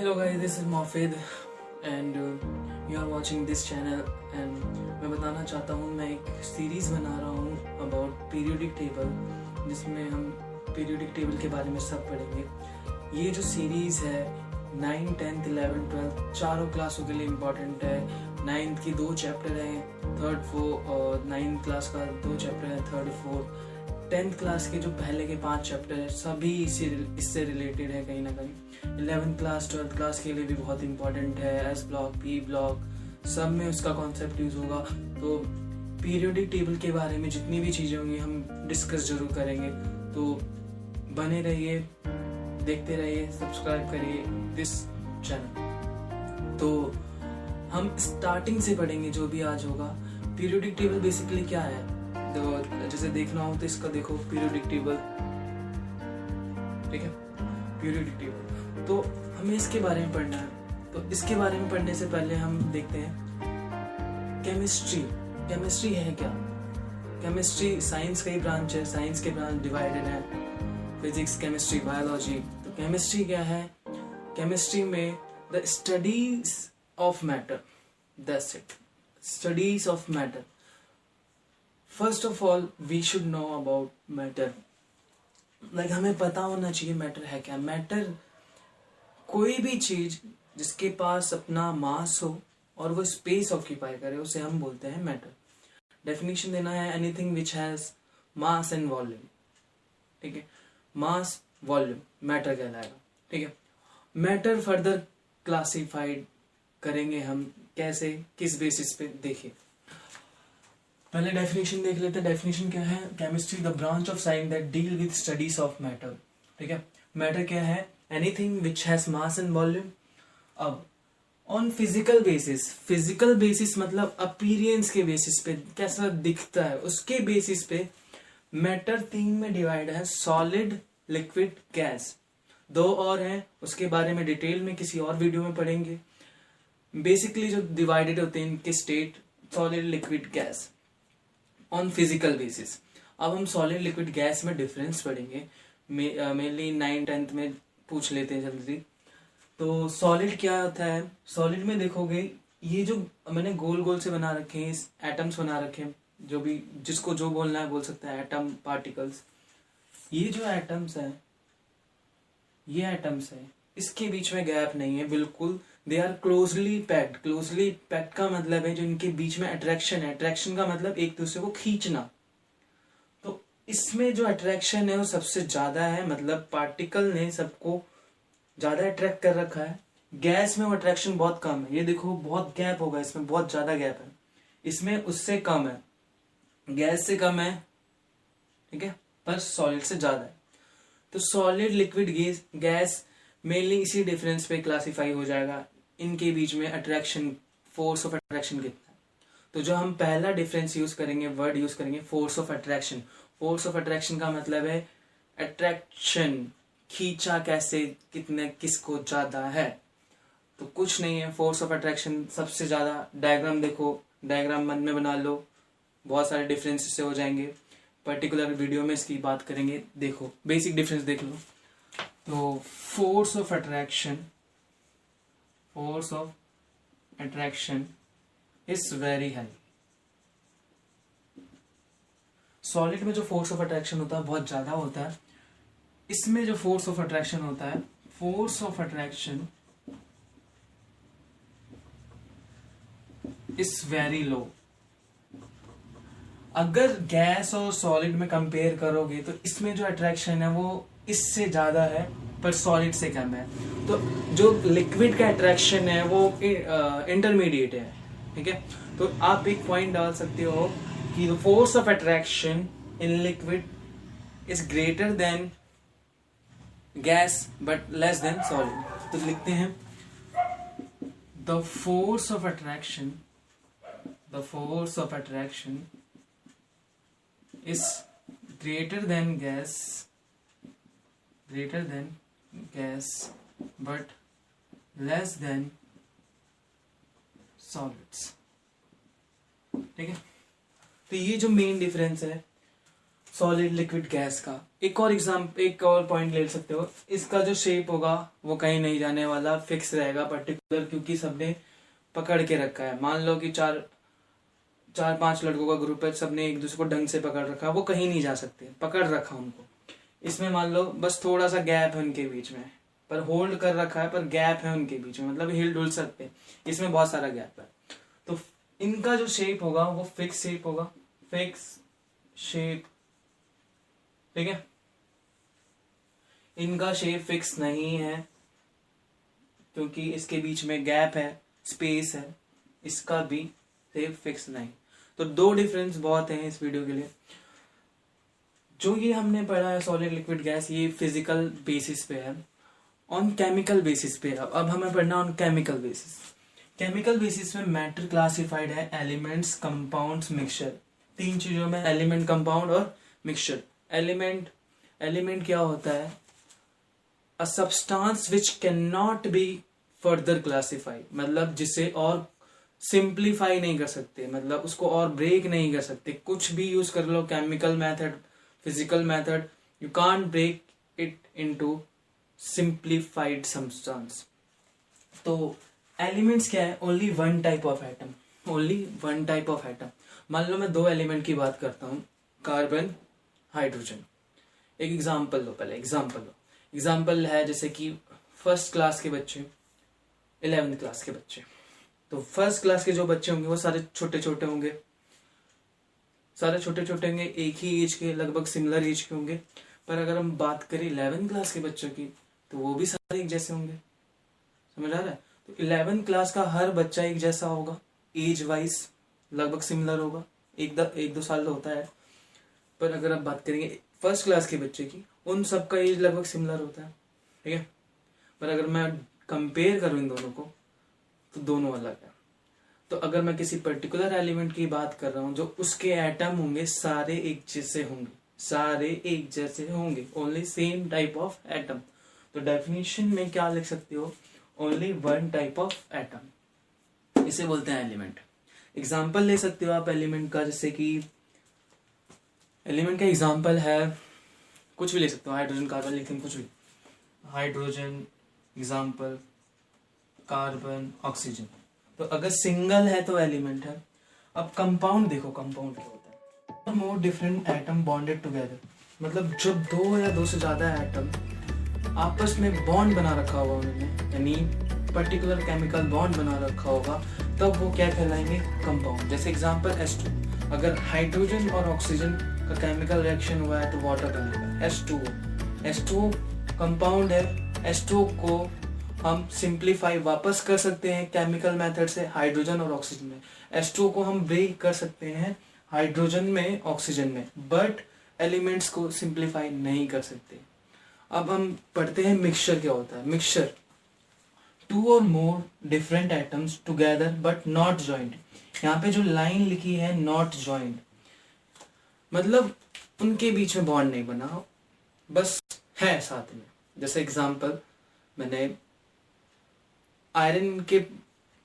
Hello guys this is Mofid and you are watching this channel and मैं बताना चाहता हूँ, मैं एक सीरीज़ बना रहा हूँ अबाउट पीरियोडिक टेबल जिसमें हम पीरियोडिक टेबल के बारे में सब पढ़ेंगे। ये जो सीरीज़ है नाइन टेंथ इलेवन ट्वेल्थ चारों क्लासों के लिए इम्पोर्टेंट है। नाइन्थ की दो चैप्टर हैं थर्ड फोर और नाइन्थ क्लास का दो चैप्टर है थर्ड फोर्थ टेंथ क्लास के जो पहले के पाँच चैप्टर है, सभी इसी इससे रिलेटेड है कहीं ना कहीं। इलेवेंथ क्लास ट्वेल्थ क्लास के लिए भी बहुत इंपॉर्टेंट है एस ब्लॉक पी ब्लॉक सब में उसका कॉन्सेप्ट यूज़ होगा। तो पीरियोडिक टेबल के बारे में जितनी भी चीज़ें होंगी, हम डिस्कस ज़रूर करेंगे। तो बने रहिए, देखते रहिए सब्सक्राइब करिए दिस चैनल तो हम स्टार्टिंग से पढ़ेंगे जो भी आज होगा। पीरियोडिक टेबल बेसिकली क्या है? जैसे देखना हो तो इसका देखो पीरियोडिक टेबल ठीक है? पीरियोडिक टेबल तो हमें इसके बारे में पढ़ना है। तो इसके बारे में पढ़ने से पहले हम देखते हैं केमिस्ट्री केमिस्ट्री है क्या? केमिस्ट्री साइंस का ही ब्रांच है। साइंस के ब्रांच डिवाइडेड है। फिजिक्स केमिस्ट्री बायोलॉजी तो केमिस्ट्री क्या है? केमिस्ट्री में the studies of matter that's it studies of matter first of all we should know about matter like हमें पता होना चाहिए मैटर है क्या? मैटर कोई भी चीज़ जिसके पास अपना मास हो और वो स्पेस ऑक्यूपाई करे, उसे हम बोलते हैं मैटर डेफिनेशन देना है anything which has mass and volume ठीक है? मास वॉल्यूम मैटर कहलाएगा. ठीक है? मैटर फर्दर क्लासिफाइड करेंगे हम कैसे? किस बेसिस पे? देखिए. पहले डेफिनेशन देख लेते हैं। डेफिनेशन क्या है? Chemistry the branch of science that deal with studies of matter ठीक है? मैटर क्या है? Anything which has mass and volume अब on physical basis physical basis मतलब अपीरियंस के बेसिस पे कैसा दिखता है? उसके बेसिस पे मैटर तीन में डिवाइड है सॉलिड लिक्विड गैस दो और हैं, उसके बारे में डिटेल में किसी और वीडियो में पढ़ेंगे। बेसिकली जो डिवाइडेड होते हैं, इनके state solid liquid gas on physical basis अब हम सॉलिड लिक्विड गैस में डिफरेंस पढ़ेंगे। मेनली नाइन टेंथ में पूछ लेते हैं जल्दी। तो सॉलिड क्या होता है? सॉलिड में देखोगे, ये जो मैंने गोल गोल से बना रखे हैं एटम्स बना रखे हैं, जो भी, जिसको जो बोलना है बोल सकता है एटम पार्टिकल्स ये जो एटम्स है, ये एटम्स है, इसके बीच में गैप नहीं है, बिल्कुल। They are closely packed closely packed का मतलब है जो इनके बीच में अट्रैक्शन है। अट्रैक्शन का मतलब एक दूसरे को खींचना। तो इसमें जो अट्रैक्शन है वो सबसे ज़्यादा है। मतलब पार्टिकल ने सबको ज़्यादा अट्रैक्ट कर रखा है। गैस में वो अट्रैक्शन बहुत कम है। ये देखो, बहुत गैप होगा इसमें। बहुत ज़्यादा गैप है। इसमें उससे कम है। गैस से कम है। ठीक है? पर सॉलिड से ज़्यादा है। तो सॉलिड लिक्विड गैस मेनली इसी डिफरेंस पे क्लासिफाई हो जाएगा। इनके बीच में अट्रैक्शन फोर्स ऑफ़ अट्रैक्शन कितना है? तो जो हम पहला डिफरेंस यूज़ करेंगे वर्ड यूज़ करेंगे force of attraction force of attraction का मतलब है अट्रैक्शन खींचा कैसे, कितने, किसको ज़्यादा है? तो कुछ नहीं है फोर्स ऑफ़ अट्रैक्शन सबसे ज़्यादा। डायग्राम देखो डायग्राम मन में बना लो, बहुत सारे डिफरेंस से हो जाएँगे। पर्टिकुलर वीडियो में इसकी बात करेंगे, देखो बेसिक डिफरेंस देख लो। तो force of attraction force of attraction is very high solid में जो फोर्स ऑफ़ अट्रैक्शन होता है, बहुत ज़्यादा होता है। इसमें जो फोर्स ऑफ़ अट्रैक्शन होता है force of attraction is very low अगर गैस और सॉलिड में कंपेयर करोगे तो इसमें जो अट्रैक्शन है, वो इससे ज़्यादा है। पर सॉलिड से कम है। तो जो लिक्विड का अट्रैक्शन है, वो इंटरमीडिएट है, ठीक है? तो आप एक पॉइंट डाल सकते हो कि force of attraction in liquid is greater than gas but less than solid तो लिखते हैं the force of attraction the force of attraction is greater than gas, greater than gas, but less than solids. ठीक है? तो ये जो main difference है solid liquid gas का, एक और एग्ज़ाम एक और पॉइंट ले सकते हो। इसका जो शेप होगा, वो कहीं नहीं जाने वाला फिक्स रहेगा पर्टिकुलर क्योंकि सबने पकड़ के रखा है। मान लो कि चार चार, पाँच लड़कों का ग्रुप है, सबने एक दूसरे को ढंग से पकड़ रखा है वो कहीं नहीं जा सकते। पकड़ रखा उनको। इसमें मान लो, बस थोड़ा सा गैप है उनके बीच में। पर होल्ड कर रखा है, पर गैप है उनके बीच में। मतलब हिल डुल सकते हैं। इसमें बहुत सारा गैप है। तो इनका जो शेप होगा, वो फिक्स शेप होगा। फिक्स शेप ठीक है? इनका शेप फिक्स नहीं है, क्योंकि इसके बीच में गैप है स्पेस है। इसका भी शेप फिक्स नहीं। तो दो डिफरेंस बहुत हैं इस वीडियो के लिए। जो ये हमने पढ़ा है सॉलिड लिक्विड गैस ये फ़िज़िकल बेसिस पे है ऑन केमिकल बेसिस पे अब अब हमें पढ़ना on chemical basis chemical basis में मैटर क्लासिफाइड है एलिमेंट्स कंपाउंड्स मिक्सचर तीन चीज़ों में एलिमेंट कंपाउंड और मिक्सचर एलिमेंट एलिमेंट क्या होता है? A substance which can not be further classify मतलब जिसे और सिंप्लीफाई नहीं कर सकते। मतलब उसको और ब्रेक नहीं कर सकते। कुछ भी यूज़ कर लो chemical method physical method you can't break it into simplified substance तो एलिमेंट्स क्या है? Only one type of atom only one type of atom मान लो मैं दो एलिमेंट की बात करता हूँ कार्बन हाइड्रोजन एक एग्ज़ाम्पल लो पहले एग्ज़ाम्पल लो एग्ज़ाम्पल है जैसे कि फ़र्स्ट क्लास के बच्चे इलेवेंथ क्लास के बच्चे. तो फ़र्स्ट क्लास के जो बच्चे होंगे, वो सारे छोटे छोटे होंगे. सारे छोटे छोटे होंगे एक ही एज के लगभग सिमिलर एज के होंगे। पर अगर हम बात करें इलेवेंथ क्लास के बच्चों की तो वो भी सारे एक जैसे होंगे। समझ आ रहा है? तो इलेवेंथ क्लास का हर बच्चा एक जैसा होगा। एज वाइज लगभग सिमिलर होगा। एक द, एक दो साल तो होता है। पर अगर आप बात करेंगे फ़र्स्ट क्लास के बच्चे की उन सबका एज लगभग सिमिलर होता है। ठीक है? पर अगर मैं कंपेयर करूँ इन दोनों को तो दोनों अलग है। तो अगर मैं किसी पर्टिकुलर एलिमेंट की बात कर रहा हूँ, जो उसके एटम होंगे, सारे एक जैसे होंगे। सारे एक जैसे होंगे। Only same type of atom तो डेफिनेशन में क्या लिख सकते हो? Only one type of atom इसे बोलते हैं एलिमेंट एग्ज़ाम्पल ले सकते हो आप एलिमेंट का, जैसे कि एलिमेंट का एग्ज़ाम्पल है, कुछ भी ले सकते हो हाइड्रोजन कार्बन लिथियम कुछ भी। हाइड्रोजन एग्ज़ाम्पल कार्बन ऑक्सीजन तो अगर सिंगल है तो एलिमेंट है। अब कंपाउंड देखो कंपाउंड क्या होता है। More different atom bonded together मतलब जब दो या दो से ज़्यादा एटम आपस में बॉन्ड बना रखा होगा उन्होंने, यानी पर्टिकुलर केमिकल बॉन्ड बना रखा होगा, तब वो क्या कहलाएँगे? कंपाउंड जैसे एग्जांपल टू अगर हाइड्रोजन और ऑक्सीजन का केमिकल रिएक्शन हुआ है तो वाटर बनेगा। H2O H2O कंपाउंड है। H2O को हम सिंप्लीफाई वापस कर सकते हैं केमिकल मेथड से हाइड्रोजन और ऑक्सीजन में। H2O को हम ब्रेक कर सकते हैं हाइड्रोजन में ऑक्सीजन में। बट एलिमेंट्स को सिंप्लीफाई नहीं कर सकते। अब हम पढ़ते हैं मिक्सचर क्या होता है। Mixture two or more different items together but not joint यहाँ पे जो लाइन लिखी है नॉट ज्वाइंट मतलब उनके बीच में बॉन्ड नहीं बना। बस है साथ में। जैसे एग्ज़ाम्पल मैंने आयरन के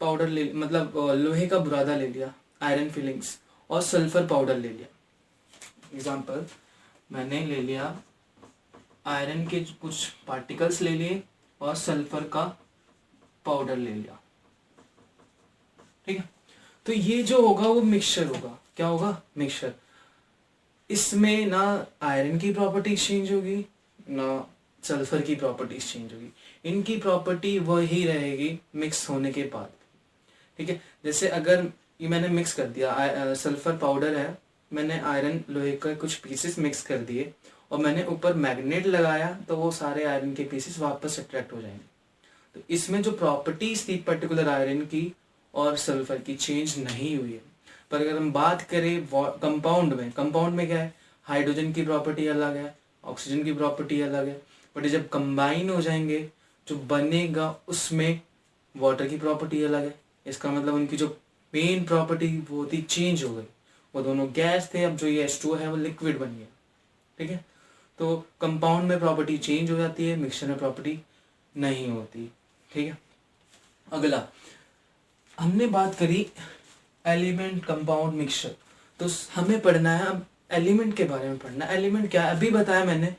पाउडर ले मतलब लोहे का बुरादा ले लिया, आयरन फिलिंग्स, और सल्फ़र पाउडर ले लिया। एग्जांपल मैंने ले लिया आयरन के कुछ पार्टिकल्स ले लिए और सल्फ़र का पाउडर ले लिया। ठीक है? तो ये जो होगा, वो मिक्सचर होगा। क्या होगा? मिक्सचर इसमें ना आयरन की प्रॉपर्टी चेंज होगी, ना सल्फ़र की प्रॉपर्टीज़ चेंज होगी। इनकी प्रॉपर्टी वही रहेगी मिक्स होने के बाद। ठीक है? जैसे अगर ये मैंने मिक्स कर दिया सल्फ़र पाउडर है, मैंने आयरन लोहे का कुछ पीसेस मिक्स कर दिए और मैंने ऊपर मैग्नेट लगाया तो वो सारे आयरन के पीसेस वापस अट्रैक्ट हो जाएँगे। तो इसमें जो प्रॉपर्टीज़ थी पर्टिकुलर आयरन की और सल्फ़र की चेंज नहीं हुई है। पर अगर हम बात करें कंपाउंड में कंपाउंड में क्या है? हाइड्रोजन की प्रॉपर्टी अलग है ऑक्सीजन की प्रॉपर्टी अलग है। बट जब कंबाइन हो जाएँगे, जो बनेगा उसमें वाटर की प्रॉपर्टी अलग है। इसका मतलब उनकी जो मेन प्रॉपर्टी वो होती चेंज हो गई। वो दोनों गैस थे, अब जो ये एस है, वो लिक्विड बन गया। ठीक है? तो कंपाउंड में प्रॉपर्टी चेंज हो जाती है मिक्सचर में प्रॉपर्टी नहीं होती। ठीक है? अगला। हमने बात करी एलिमेंट कंपाउंड मिक्सचर तो हमें पढ़ना है, अब एलिमेंट के बारे में पढ़ना एलिमेंट क्या है? अभी बताया मैंने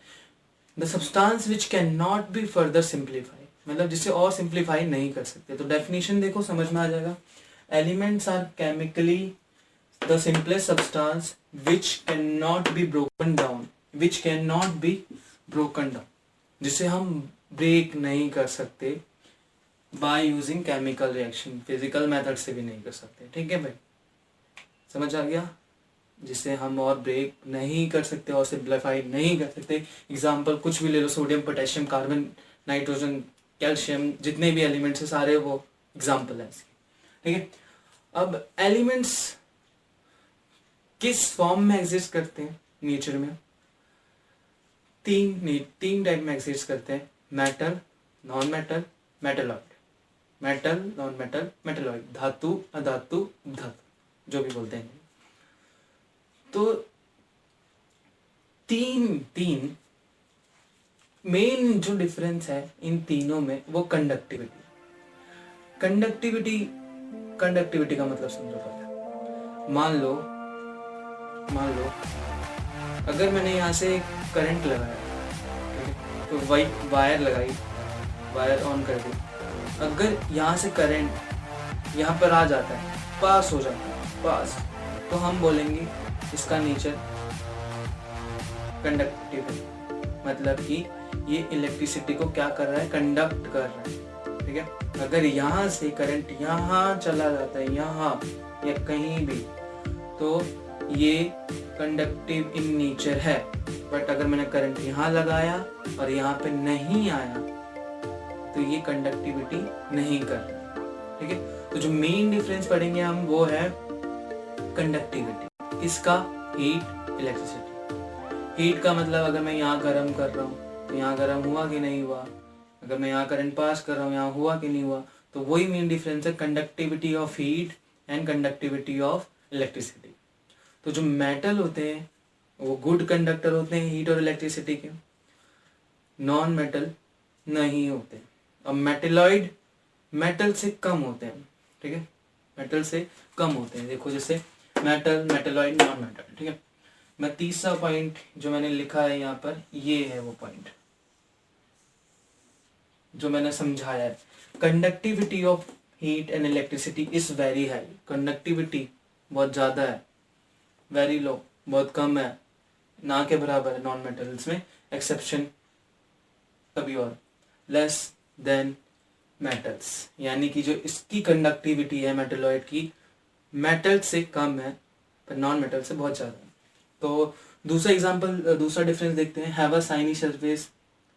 the substance which can not be further simplify मतलब जिसे और सिंप्लीफाई नहीं कर सकते। तो डेफिनेशन देखो, समझ में आ जाएगा। Elements are chemically the simplest substance which can not be broken down which can not be broken down जिसे हम ब्रेक नहीं कर सकते by using chemical reaction physical method से भी नहीं कर सकते। ठीक है भाई? समझ आ गया? जिसे हम और ब्रेक नहीं कर सकते और सिंप्लीफाई नहीं कर सकते। एग्ज़ाम्पल कुछ भी ले लो sodium potassium carbon nitrogen calcium जितने भी एलिमेंट्स हैं सारे वो एग्ज़ाम्पल है इसके। ठीक है? अब एलिमेंट्स किस फॉर्म में एग्जिस्ट करते हैं? नेचर में। तीन तीन टाइप में एग्जिस्ट करते हैं। Metal non metal metalloid metal non metal metalloid धातु, अधातु, धातु, जो भी बोलते हैं। तो तीन तीन मेन जो डिफरेंस है इन तीनों में वो कंडक्टिविटी कंडक्टिविटी कंडक्टिविटी का मतलब समझो पहले मान लो मान लो, अगर मैंने यहाँ से करंट लगाया तो वाई वायर लगाई वायर ऑन कर दी। अगर यहाँ से करंट यहाँ पर आ जाता है पास हो जाता है पास तो हम बोलेंगे इसका नेचर कंडक्टिव है। मतलब कि ये इलेक्ट्रिसिटी को क्या कर रहा है? कंडक्ट कर रहा है। ठीक है? अगर यहाँ से करंट यहाँ चला जाता है, यहाँ या कहीं भी तो ये कंडक्टिव इन नेचर है। बट अगर मैंने करंट यहाँ लगाया और यहाँ पे नहीं आया तो ये कंडक्टिविटी नहीं कर ठीक है? तो जो मेन डिफरेंस पढ़ेंगे हम वो है कंडक्टिविटी इसका हीट इलेक्ट्रिसिटी हीट का मतलब अगर मैं यहाँ गर्म कर रहा हूँ तो यहाँ गर्म हुआ कि नहीं हुआ? अगर मैं यहाँ करंट पास कर रहा हूँ, यहाँ हुआ कि नहीं हुआ? तो वही मेन डिफरेंस है conductivity of heat and conductivity of electricity तो जो मेटल होते हैं, वो गुड कंडक्टर होते हैं हीट और इलेक्ट्रिसिटी के. नॉन मेटल नहीं होते और मेटेलॉइड मेटल से कम होते हैं, ठीक है? मेटल से कम होते हैं. देखो जैसे मेटल मेटलॉइड नॉन मेटल ठीक है? मैं तीसरा पॉइंट जो मैंने लिखा है यहाँ पर, ये है वो पॉइंट जो मैंने समझाया है। Conductivity of heat and electricity is very high conductivity बहुत ज़्यादा है। वेरी लो बहुत कम है। ना के बराबर है नॉन मेटल्स में। एक्सेप्शन कभी और। लेस देन मेटल्स यानी कि जो इसकी कंडक्टिविटी है मेटलॉइड की मेटल से कम है पर नॉन मेटल से बहुत ज़्यादा है। तो दूसरा एग्जांपल दूसरा डिफरेंस देखते हैं। Have a shiny surface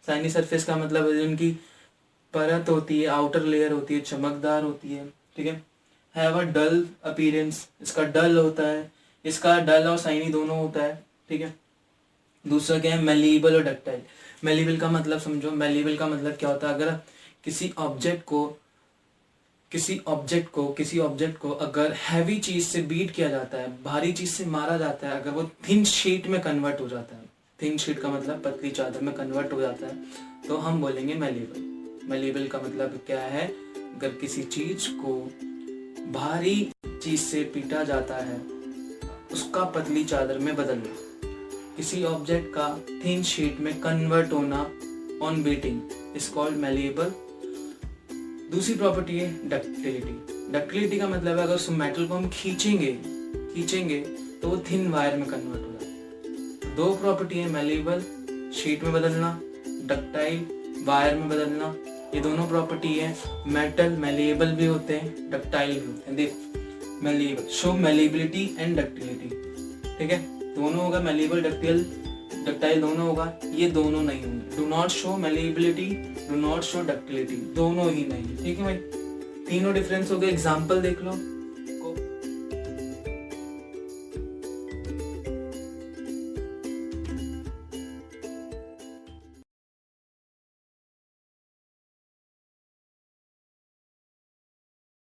shiny surface का मतलब है उनकी परत होती है आउटर लेयर होती है, चमकदार होती है, ठीक है? हैव अ डल अपीरेंस इसका डल होता है, इसका डल और साइनी दोनों होता है, ठीक है? दूसरा क्या है? मेलीबल और डक्टाइल मेलीबल का मतलब समझो मेलीबल का मतलब क्या होता है? अगर किसी ऑब्जेक्ट को किसी ऑब्जेक्ट को, किसी ऑब्जेक्ट को अगर हैवी चीज़ से बीट किया जाता है, भारी चीज़ से मारा जाता है, अगर वो थिन शीट में कन्वर्ट हो जाता है थिन शीट का मतलब पतली चादर में कन्वर्ट हो जाता है तो हम बोलेंगे मेलेबल मेलेबल का मतलब क्या है? अगर किसी चीज़ को भारी चीज़ से पीटा जाता है, उसका पतली चादर में बदलना, किसी ऑब्जेक्ट का थिन शीट में कन्वर्ट होना on beating is called malleable दूसरी प्रॉपर्टी है डक्टिलिटी डक्टिलिटी का मतलब है अगर उस मेटल को हम खींचेंगे खींचेंगे तो वो थिन वायर में कन्वर्ट हो जाता है दो प्रॉपर्टी है मेलेबल शीट में बदलना डक्टाइल वायर में बदलना. ये दोनों प्रॉपर्टी है मेटल मेलेबल भी होते हैं डक्टाइल भी होते हैं. देख malleable show malleability and ductility ठीक है? दोनों होगा मेलेबल डक्टाइल डक्टाइल दोनों होगा। ये दोनों नहीं होंगे। Do not show malleability do not show ductility दोनों ही नहीं। ठीक है भाई? तीनों डिफरेंस हो गए। एग्ज़ाम्पल देख लो।